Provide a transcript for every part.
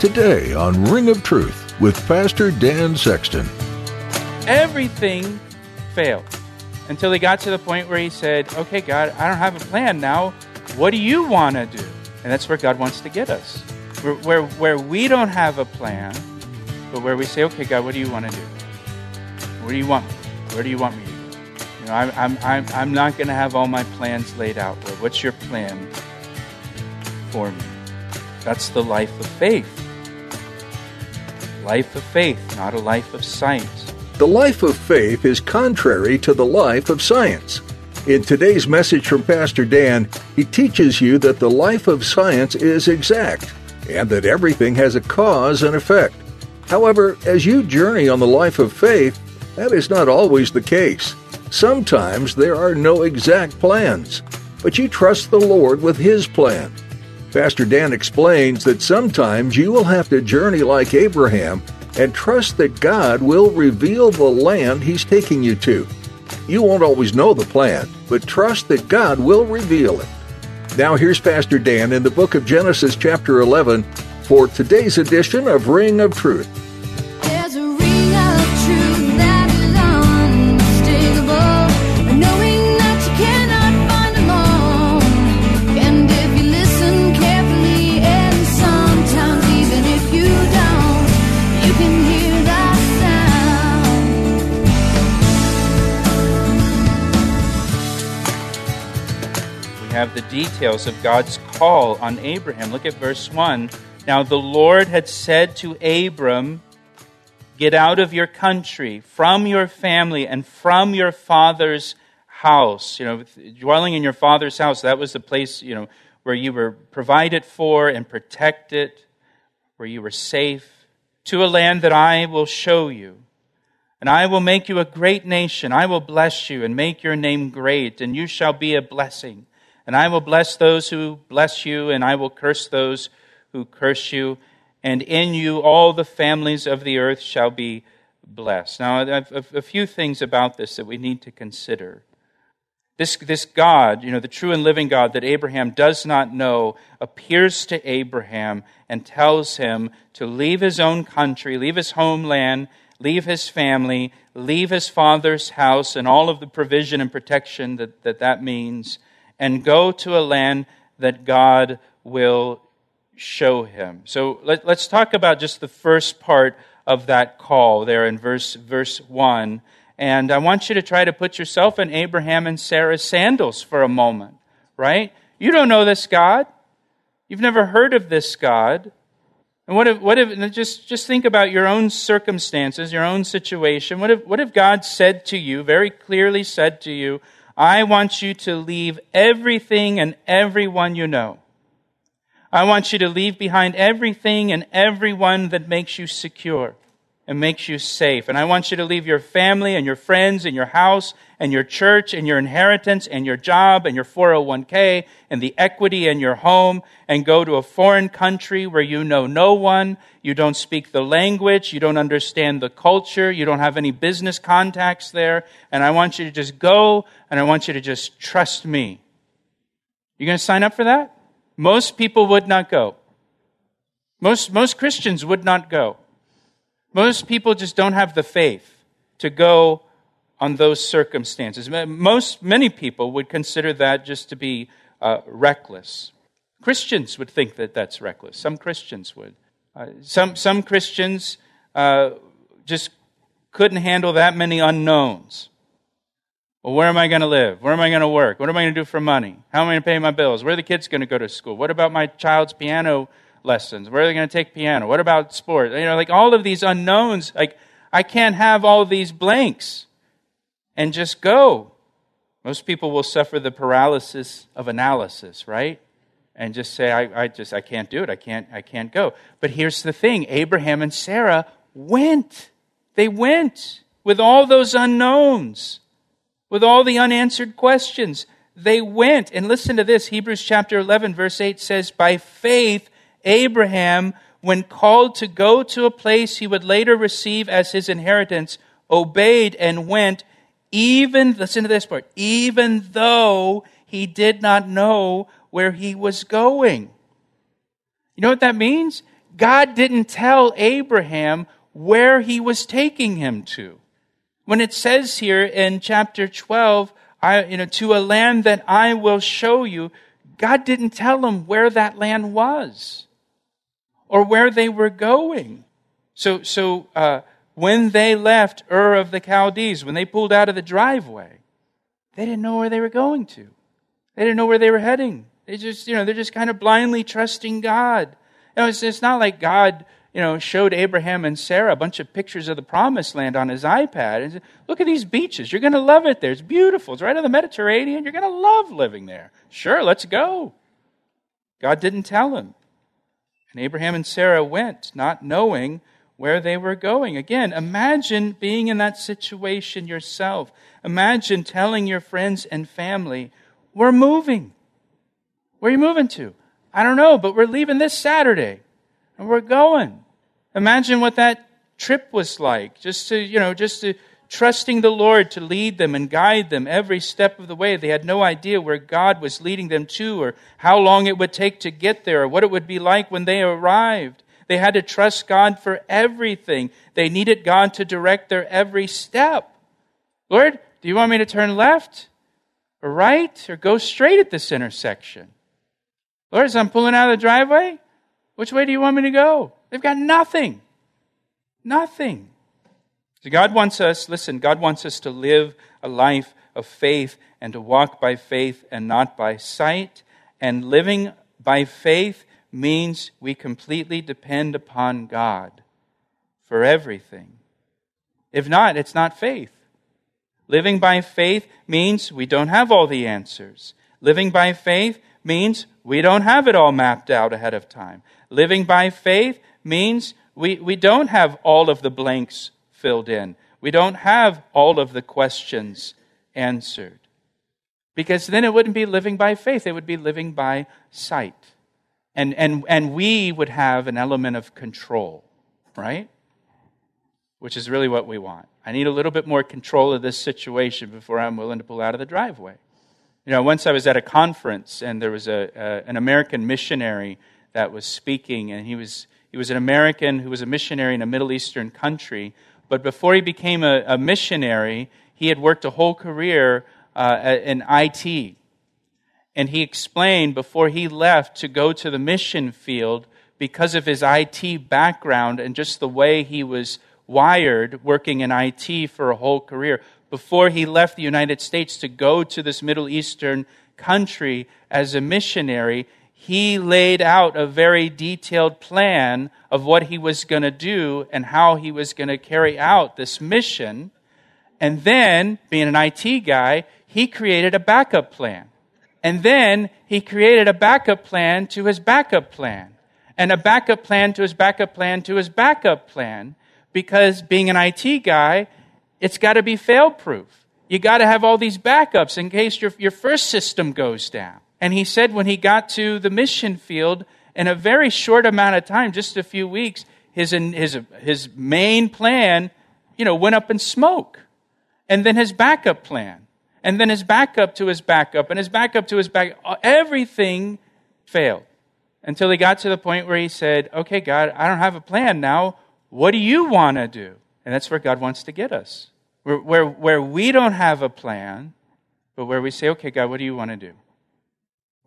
Today on Ring of Truth with Pastor Dan Sexton. Everything failed until he got to the point where he said, Okay, God, I don't have a plan now. What do you want to do? And that's where God wants to get us. Where, where, where we don't have a plan, but where we say, Okay, God, what do you want to do? Where do you want me? Where do you want me to go? You know, I'm, I'm, I'm, I'm not going to have all my plans laid out. What's your plan for me? That's the life of faith. Life of faith, not a life of science. The life of faith is contrary to the life of science. In today's message from Pastor Dan, he teaches you that the life of science is exact and that everything has a cause and effect. However, as you journey on the life of faith, that is not always the case. Sometimes there are no exact plans, but you trust the Lord with His plan. Pastor Dan explains that sometimes you will have to journey like Abraham and trust that God will reveal the land He's taking you to. You won't always know the plan, but trust that God will reveal it. Now, here's Pastor Dan in the book of Genesis, chapter 11, for today's edition of Ring of Truth. The details of God's call on Abraham. Look at verse 1. Now the Lord had said to Abram, Get out of your country, from your family, and from your father's house. You know, dwelling in your father's house, that was the place, you know, where you were provided for and protected, where you were safe, to a land that I will show you. And I will make you a great nation. I will bless you and make your name great, and you shall be a blessing. And I will bless those who bless you, and I will curse those who curse you. And in you all the families of the earth shall be blessed. Now, a, few things about this that we need to consider. This, this God, you know, the true and living God that Abraham does not know, appears to Abraham and tells him to leave his own country, leave his homeland, leave his family, leave his father's house and all of the provision and protection that that, that means, and go to a land that God will show him. So let, us talk about just the first part of that call there in verse, verse 1. And I want you to try to put yourself in Abraham and Sarah's sandals for a moment, right? You don't know this God. You've never heard of this God. And what if, what if just, just think about your own circumstances, your own situation. What if, what if God said to you, very clearly said to you, I want you to leave everything and everyone you know. I want you to leave behind everything and everyone that makes you secure and makes you safe. And I want you to leave your family and your friends and your house and your church and your inheritance and your job and your 401k and the equity in your home and go to a foreign country where you know no one, you don't speak the language, you don't understand the culture, you don't have any business contacts there. And I want you to just go and I want you to just trust me. You going to sign up for that? Most people would not go. Most, most Christians would not go. Most people just don't have the faith to go on those circumstances. Most, many people would consider that just to be uh, reckless. Christians would think that that's reckless. Some Christians would. Uh, some, some Christians uh, just couldn't handle that many unknowns. Well, where am I going to live? Where am I going to work? What am I going to do for money? How am I going to pay my bills? Where are the kids going to go to school? What about my child's piano lessons? Where are they going to take piano? What about sport? You know, like all of these unknowns, like I can't have all these blanks and just go. Most people will suffer the paralysis of analysis, right? and just say, I, I just I can't do it. I can't I can't go. But here's the thing: Abraham and Sarah went. They went with all those unknowns, with all the unanswered questions. They went. And listen to this Hebrews chapter 11, verse 8 says, By faith, Abraham, when called to go to a place he would later receive as his inheritance, obeyed and went, even, listen to this part, even though he did not know where he was going. You know what that means? God didn't tell Abraham where he was taking him to. When it says here in chapter 12, I, you know, to a land that I will show you, God didn't tell him where that land was or where they were going. So, so uh, when they left Ur of the Chaldees, when they pulled out of the driveway, they didn't know where they were going to. They didn't know where they were heading. They just, you know, they're just kind of blindly trusting God. You know, it's, it's not like God, you know, showed Abraham and Sarah a bunch of pictures of the promised land on his iPad and said, look at these beaches. You're going to love it there. It's beautiful. It's right on the Mediterranean. You're going to love living there. Sure, let's go. God didn't tell him. And Abraham and Sarah went, not knowing where they were going. Again, imagine being in that situation yourself. Imagine telling your friends and family, we're moving. Where are you moving to? I don't know, but we're leaving this Saturday and we're going. Imagine what that trip was like. Just to, you know, just to trusting the Lord to lead them and guide them every step of the way. They had no idea where God was leading them to or how long it would take to get there or what it would be like when they arrived. They had to trust God for everything. They needed God to direct their every step. Lord, do you want me to turn left or right or go straight at this intersection? Lord, as I'm pulling out of the driveway, which way do you want me to go? They've got nothing. Nothing. So God wants us, listen, God wants us to live a life of faith and to walk by faith and not by sight. And living by faith means we completely depend upon God for everything. If not, it's not faith. Living by faith means we don't have all the answers. Living by faith means we don't have it all mapped out ahead of time. Living by faith means we, we don't have all of the blanks filled in. We don't have all of the questions answered. Because then it wouldn't be living by faith, it would be living by sight. And, and, and we would have an element of control, right? Which is really what we want. I need a little bit more control of this situation before I'm willing to pull out of the driveway. You know, once I was at a conference and there was a, a, an American missionary that was speaking, and he was, he was an American who was a missionary in a Middle Eastern country. But before he became a, a missionary, he had worked a whole career uh, in IT. And he explained before he left to go to the mission field because of his IT background and just the way he was wired working in IT for a whole career before he left the United States to go to this Middle Eastern country as a missionary, he laid out a very detailed plan of what he was going to do and how he was going to carry out this mission. And then, being an IT guy, he created a backup plan. And then he created a backup plan to his backup plan. And a backup plan to his backup plan to his backup plan. Because being an IT guy, it's got to be fail proof. You got to have all these backups in case your, your first system goes down. And he said when he got to the mission field, in a very short amount of time, just a few weeks, his, his, his main plan, you know, went up in smoke. And then his backup plan. And then his backup to his backup and his backup to his back. Everything failed until he got to the point where he said, okay, God, I don't have a plan now. What do you want to do? And that's where God wants to get us. Where, where, where we don't have a plan, but where we say, okay, God, what do you want to do?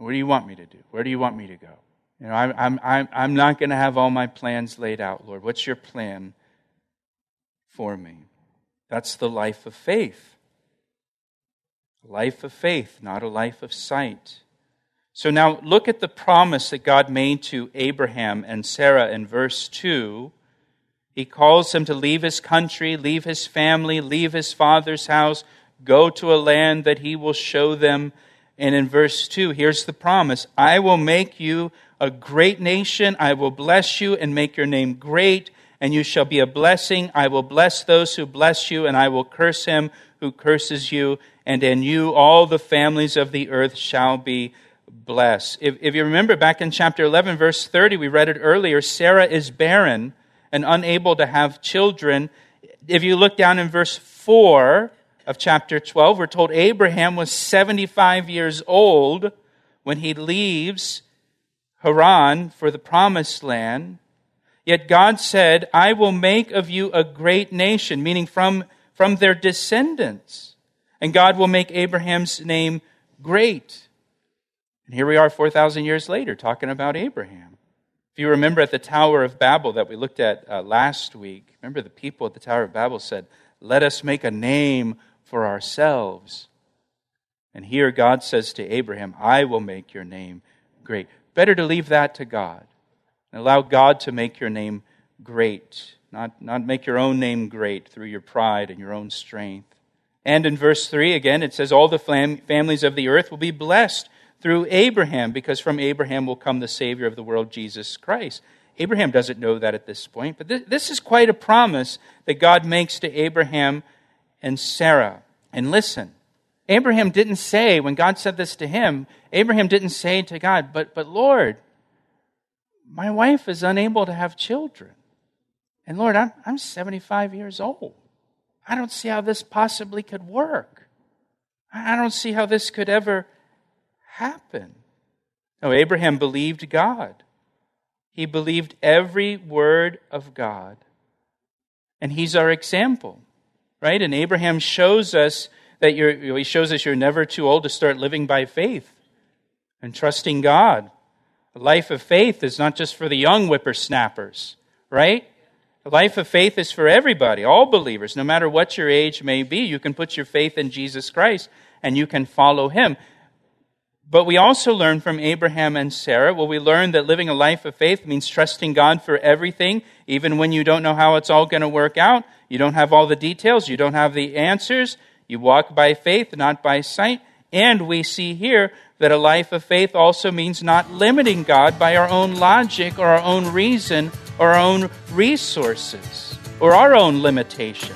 What do you want me to do? Where do you want me to go? You know, I'm, I'm, I'm, I'm not going to have all my plans laid out, Lord. What's your plan for me? That's the life of faith. A life of faith, not a life of sight. So now look at the promise that God made to Abraham and Sarah in verse 2 he calls them to leave his country, leave his family, leave his father's house, go to a land that he will show them. And in verse 2, here's the promise I will make you a great nation. I will bless you and make your name great, and you shall be a blessing. I will bless those who bless you, and I will curse him who curses you. And in you all the families of the earth shall be blessed. If, if you remember back in chapter 11, verse 30, we read it earlier Sarah is barren and unable to have children. If you look down in verse 4 of chapter 12, we're told Abraham was 75 years old when he leaves Haran for the promised land. Yet God said, I will make of you a great nation, meaning from, from their descendants. And God will make Abraham's name great. And here we are 4,000 years later talking about Abraham. If you remember at the Tower of Babel that we looked at uh, last week, remember the people at the Tower of Babel said, Let us make a name for ourselves. And here God says to Abraham, I will make your name great. Better to leave that to God and allow God to make your name great, not, not make your own name great through your pride and your own strength. And in verse 3, again, it says, All the fam- families of the earth will be blessed through Abraham, because from Abraham will come the Savior of the world, Jesus Christ. Abraham doesn't know that at this point, but th- this is quite a promise that God makes to Abraham and Sarah. And listen, Abraham didn't say, when God said this to him, Abraham didn't say to God, but, but Lord, my wife is unable to have children. And Lord, I'm, I'm 75 years old. I don't see how this possibly could work. I don't see how this could ever happen. No, Abraham believed God. He believed every word of God. And he's our example, right? And Abraham shows us that you're, he shows us you're never too old to start living by faith and trusting God. A life of faith is not just for the young whippersnappers, right? A life of faith is for everybody, all believers, no matter what your age may be. You can put your faith in Jesus Christ and you can follow him. But we also learn from Abraham and Sarah, well, we learn that living a life of faith means trusting God for everything, even when you don't know how it's all going to work out. You don't have all the details, you don't have the answers. You walk by faith, not by sight. And we see here that a life of faith also means not limiting God by our own logic or our own reason or our own resources or our own limitation.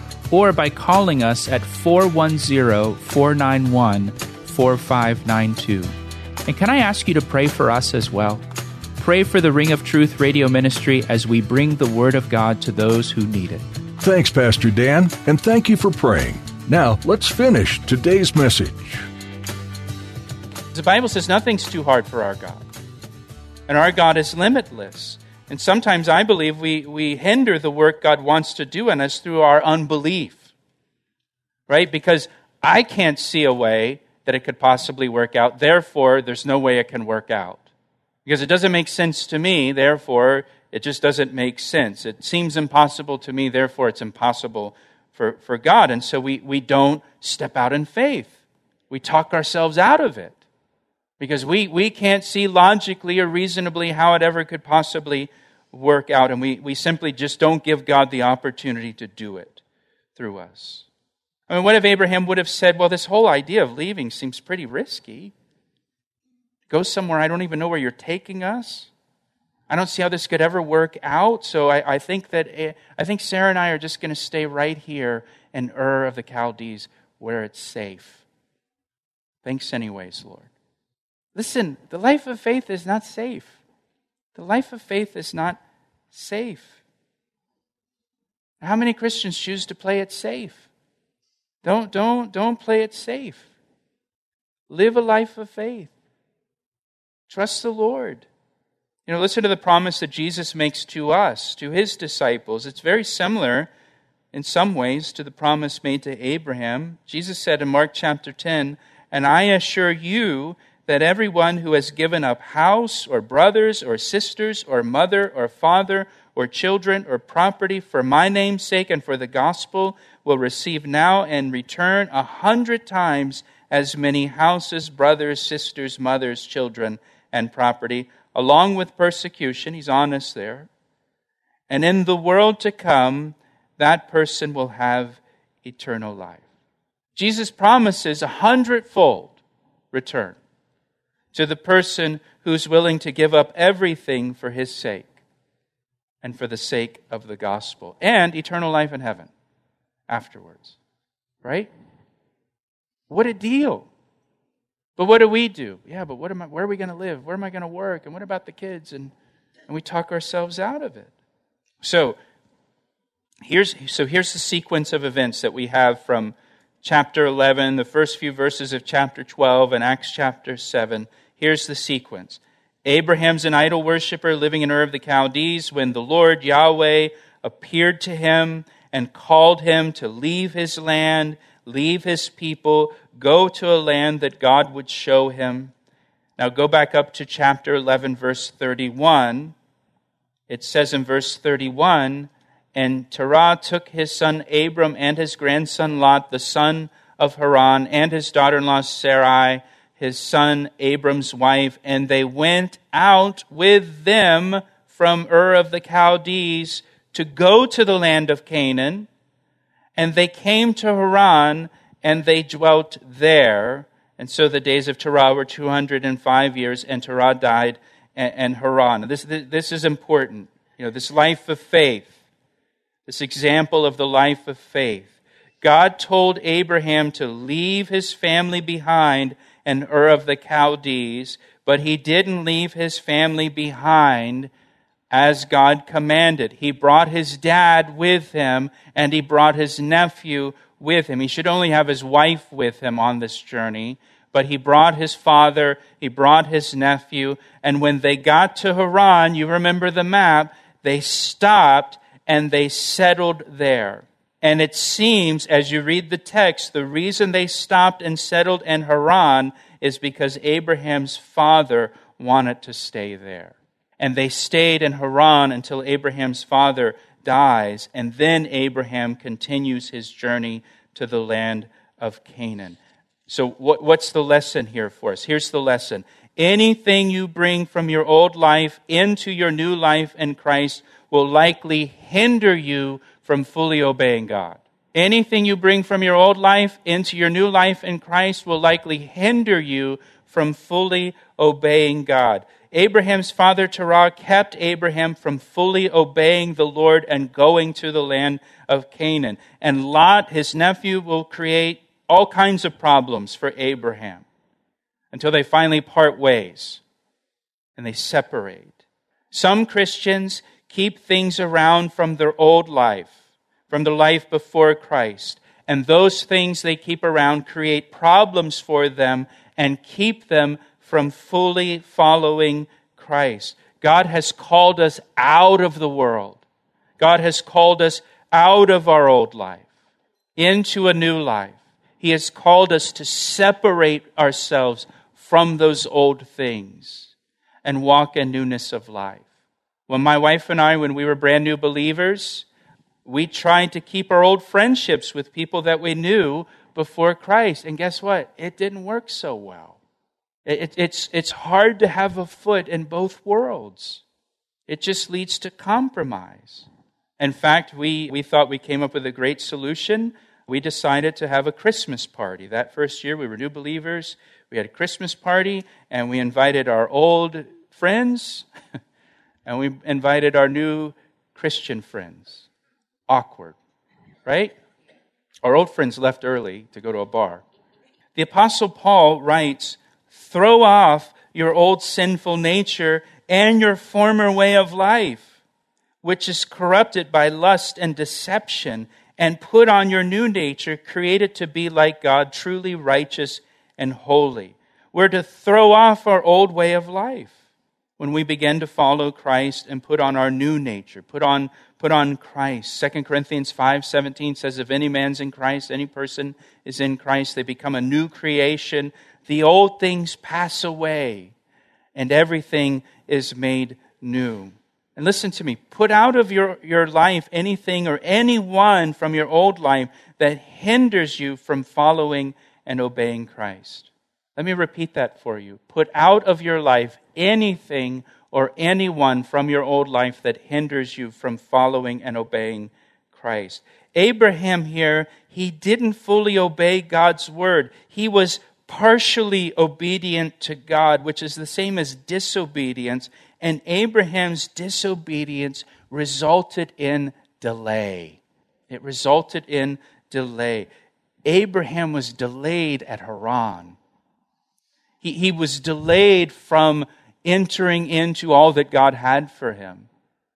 or by calling us at 410 491 4592. And can I ask you to pray for us as well? Pray for the Ring of Truth radio ministry as we bring the Word of God to those who need it. Thanks, Pastor Dan, and thank you for praying. Now, let's finish today's message. The Bible says nothing's too hard for our God. And our God is limitless. And sometimes I believe we, we hinder the work God wants to do in us through our unbelief. Right? Because I can't see a way that it could possibly work out. Therefore, there's no way it can work out. Because it doesn't make sense to me. Therefore, it just doesn't make sense. It seems impossible to me. Therefore, it's impossible for, for God. And so we, we don't step out in faith. We talk ourselves out of it because we, we can't see logically or reasonably how it ever could possibly work out. And we, we simply just don't give God the opportunity to do it through us. I mean, what if Abraham would have said, Well, this whole idea of leaving seems pretty risky? Go somewhere I don't even know where you're taking us. I don't see how this could ever work out. So I, I think that eh, I think Sarah and I are just going to stay right here in Ur of the Chaldees where it's safe. Thanks, anyways, Lord. Listen, the life of faith is not safe. The life of faith is not safe. How many Christians choose to play it safe? Don't, don't, don't play it safe. Live a life of faith. Trust the Lord. You know, listen to the promise that Jesus makes to us, to his disciples. It's very similar in some ways to the promise made to Abraham. Jesus said in Mark chapter 10, And I assure you that everyone who has given up house or brothers or sisters or mother or father or children or property for my name's sake and for the gospel will receive now and return a hundred times as many houses, brothers, sisters, mothers, children, and property, along with persecution. He's honest there. And in the world to come, that person will have eternal life. Jesus promises a hundredfold return to the person who's willing to give up everything for his sake and for the sake of the gospel and eternal life in heaven afterwards. Right? What a deal. But what do we do? Yeah, but what am I, where are we going to live? Where am I going to work? And what about the kids? And, and we talk ourselves out of it. So here's, so here's the sequence of events that we have from chapter 11, the first few verses of chapter 12, and Acts chapter 7. Here's the sequence. Abraham's an idol worshiper living in Ur of the Chaldees when the Lord Yahweh appeared to him and called him to leave his land, leave his people, go to a land that God would show him. Now go back up to chapter 11, verse 31. It says in verse 31 And Terah took his son Abram and his grandson Lot, the son of Haran, and his daughter in law Sarai his son Abram's wife, and they went out with them from Ur of the Chaldees to go to the land of Canaan. And they came to Haran, and they dwelt there. And so the days of Terah were 205 years, and Terah died, and, Haran. This, this is important. You know, this life of faith, this example of the life of faith. God told Abraham to leave his family behind and Ur of the Chaldees, but he didn't leave his family behind as God commanded. He brought his dad with him and he brought his nephew with him. He should only have his wife with him on this journey, but he brought his father, he brought his nephew, and when they got to Haran, you remember the map, they stopped and they settled there. And it seems, as you read the text, the reason they stopped and settled in Haran is because Abraham's father wanted to stay there. And they stayed in Haran until Abraham's father dies, and then Abraham continues his journey to the land of Canaan. So, what, what's the lesson here for us? Here's the lesson anything you bring from your old life into your new life in Christ will likely hinder you from fully obeying God. Anything you bring from your old life into your new life in Christ will likely hinder you from fully obeying God. Abraham's father Terah kept Abraham from fully obeying the Lord and going to the land of Canaan. And Lot, his nephew, will create all kinds of problems for Abraham until they finally part ways and they separate. Some Christians keep things around from their old life from the life before Christ. And those things they keep around create problems for them and keep them from fully following Christ. God has called us out of the world. God has called us out of our old life into a new life. He has called us to separate ourselves from those old things and walk in newness of life. When my wife and I, when we were brand new believers, we tried to keep our old friendships with people that we knew before Christ. And guess what? It didn't work so well. It, it's, it's hard to have a foot in both worlds. It just leads to compromise. In fact, we, we thought we came up with a great solution. We decided to have a Christmas party. That first year, we were new believers. We had a Christmas party, and we invited our old friends, and we invited our new Christian friends awkward, right? Our old friends left early to go to a bar. The Apostle Paul writes, Throw off your old sinful nature and your former way of life, which is corrupted by lust and deception, and put on your new nature, created to be like God, truly righteous and holy. We're to throw off our old way of life. When we begin to follow Christ and put on our new nature, put on, put on Christ. 2 Corinthians 5:17 says if any man's in Christ, any person is in Christ, they become a new creation. The old things pass away and everything is made new. And listen to me, put out of your, your life anything or anyone from your old life that hinders you from following and obeying Christ. Let me repeat that for you. Put out of your life anything or anyone from your old life that hinders you from following and obeying Christ. Abraham here, he didn't fully obey God's word. He was partially obedient to God, which is the same as disobedience. And Abraham's disobedience resulted in delay. It resulted in delay. Abraham was delayed at Haran. He, he was delayed from entering into all that God had for him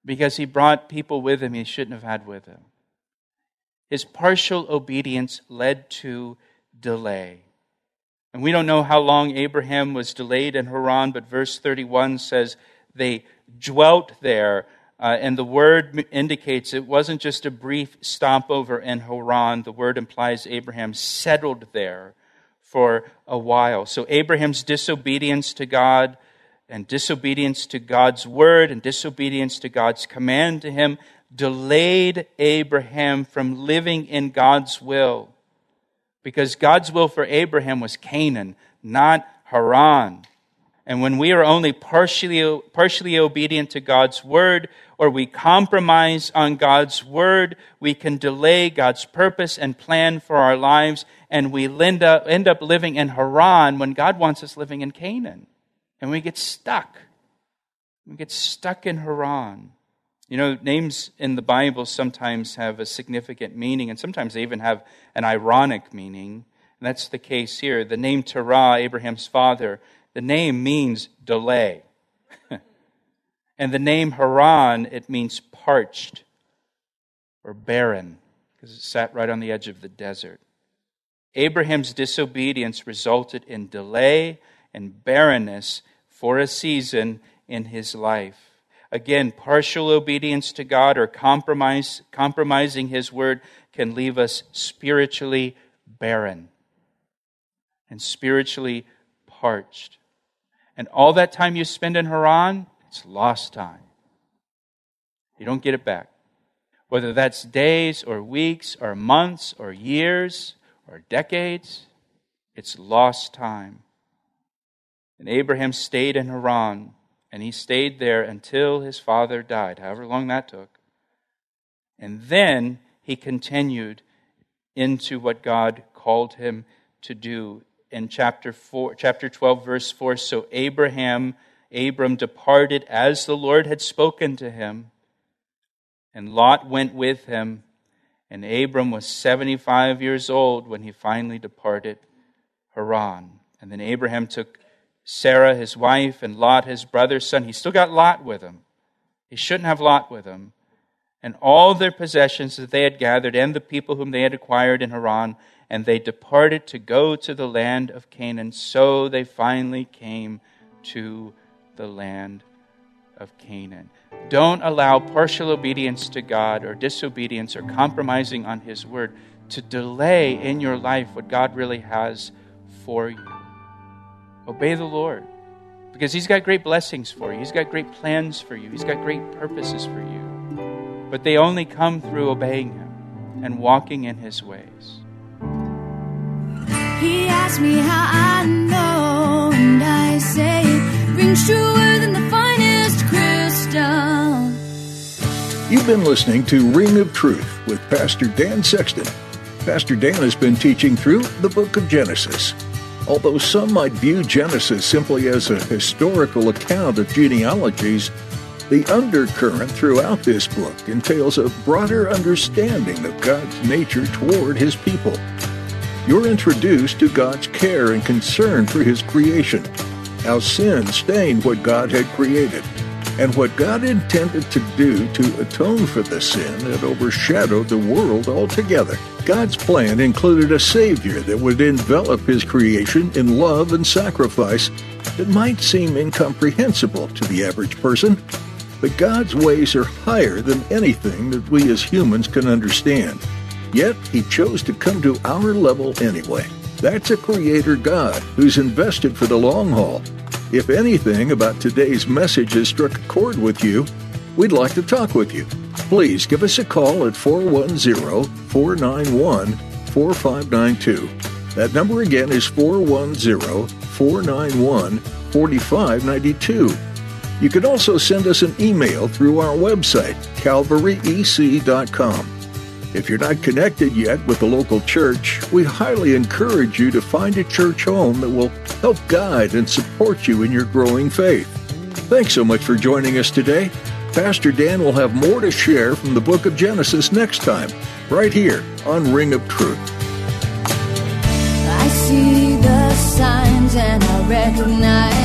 because he brought people with him he shouldn't have had with him. His partial obedience led to delay. And we don't know how long Abraham was delayed in Haran, but verse 31 says they dwelt there. Uh, and the word indicates it wasn't just a brief stopover in Haran. The word implies Abraham settled there for a while. So Abraham's disobedience to God and disobedience to God's word and disobedience to God's command to him delayed Abraham from living in God's will. Because God's will for Abraham was Canaan, not Haran. And when we are only partially, partially obedient to God's word, or we compromise on God's word, we can delay God's purpose and plan for our lives, and we end up, living in Haran when God wants us living in Canaan. And we get stuck. We get stuck in Haran. You know, names in the Bible sometimes have a significant meaning, and sometimes they even have an ironic meaning. And that's the case here. The name Terah, Abraham's father, the name means delay. And the name Haran, it means parched or barren, because it sat right on the edge of the desert. Abraham's disobedience resulted in delay and barrenness for a season in his life. Again, partial obedience to God or compromise, compromising his word can leave us spiritually barren and spiritually parched. And all that time you spend in Haran, it's lost time. You don't get it back. Whether that's days or weeks or months or years or decades, it's lost time. And Abraham stayed in Haran, and he stayed there until his father died, however long that took. And then he continued into what God called him to do in chapter 4 chapter 12 verse 4 so Abraham Abram departed as the Lord had spoken to him, and Lot went with him. And Abram was 75 years old when he finally departed Haran. And then Abraham took Sarah, his wife, and Lot, his brother's son. He still got Lot with him. He shouldn't have Lot with him. And all their possessions that they had gathered, and the people whom they had acquired in Haran, and they departed to go to the land of Canaan. So they finally came to the land of Canaan. Don't allow partial obedience to God or disobedience or compromising on His word to delay in your life what God really has for you. Obey the Lord because He's got great blessings for you, He's got great plans for you, He's got great purposes for you. But they only come through obeying Him and walking in His ways. He asked me how I know, and I say truer than the finest crystal. You've been listening to Ring of Truth with Pastor Dan Sexton. Pastor Dan has been teaching through the book of Genesis. Although some might view Genesis simply as a historical account of genealogies, the undercurrent throughout this book entails a broader understanding of God's nature toward his people. You're introduced to God's care and concern for his creation, how sin stained what God had created, and what God intended to do to atone for the sin that overshadowed the world altogether. God's plan included a Savior that would envelop His creation in love and sacrifice that might seem incomprehensible to the average person. But God's ways are higher than anything that we as humans can understand. Yet, He chose to come to our level anyway. That's a Creator God who's invested for the long haul. If anything about today's message has struck a chord with you, we'd like to talk with you. Please give us a call at 410 491 4592. That number again is 410 491 4592. You can also send us an email through our website, calvaryec.com. If you're not connected yet with the local church, we highly encourage you to find a church home that will help guide and support you in your growing faith. Thanks so much for joining us today. Pastor Dan will have more to share from the book of Genesis next time, right here on Ring of Truth. I see the signs and I recognize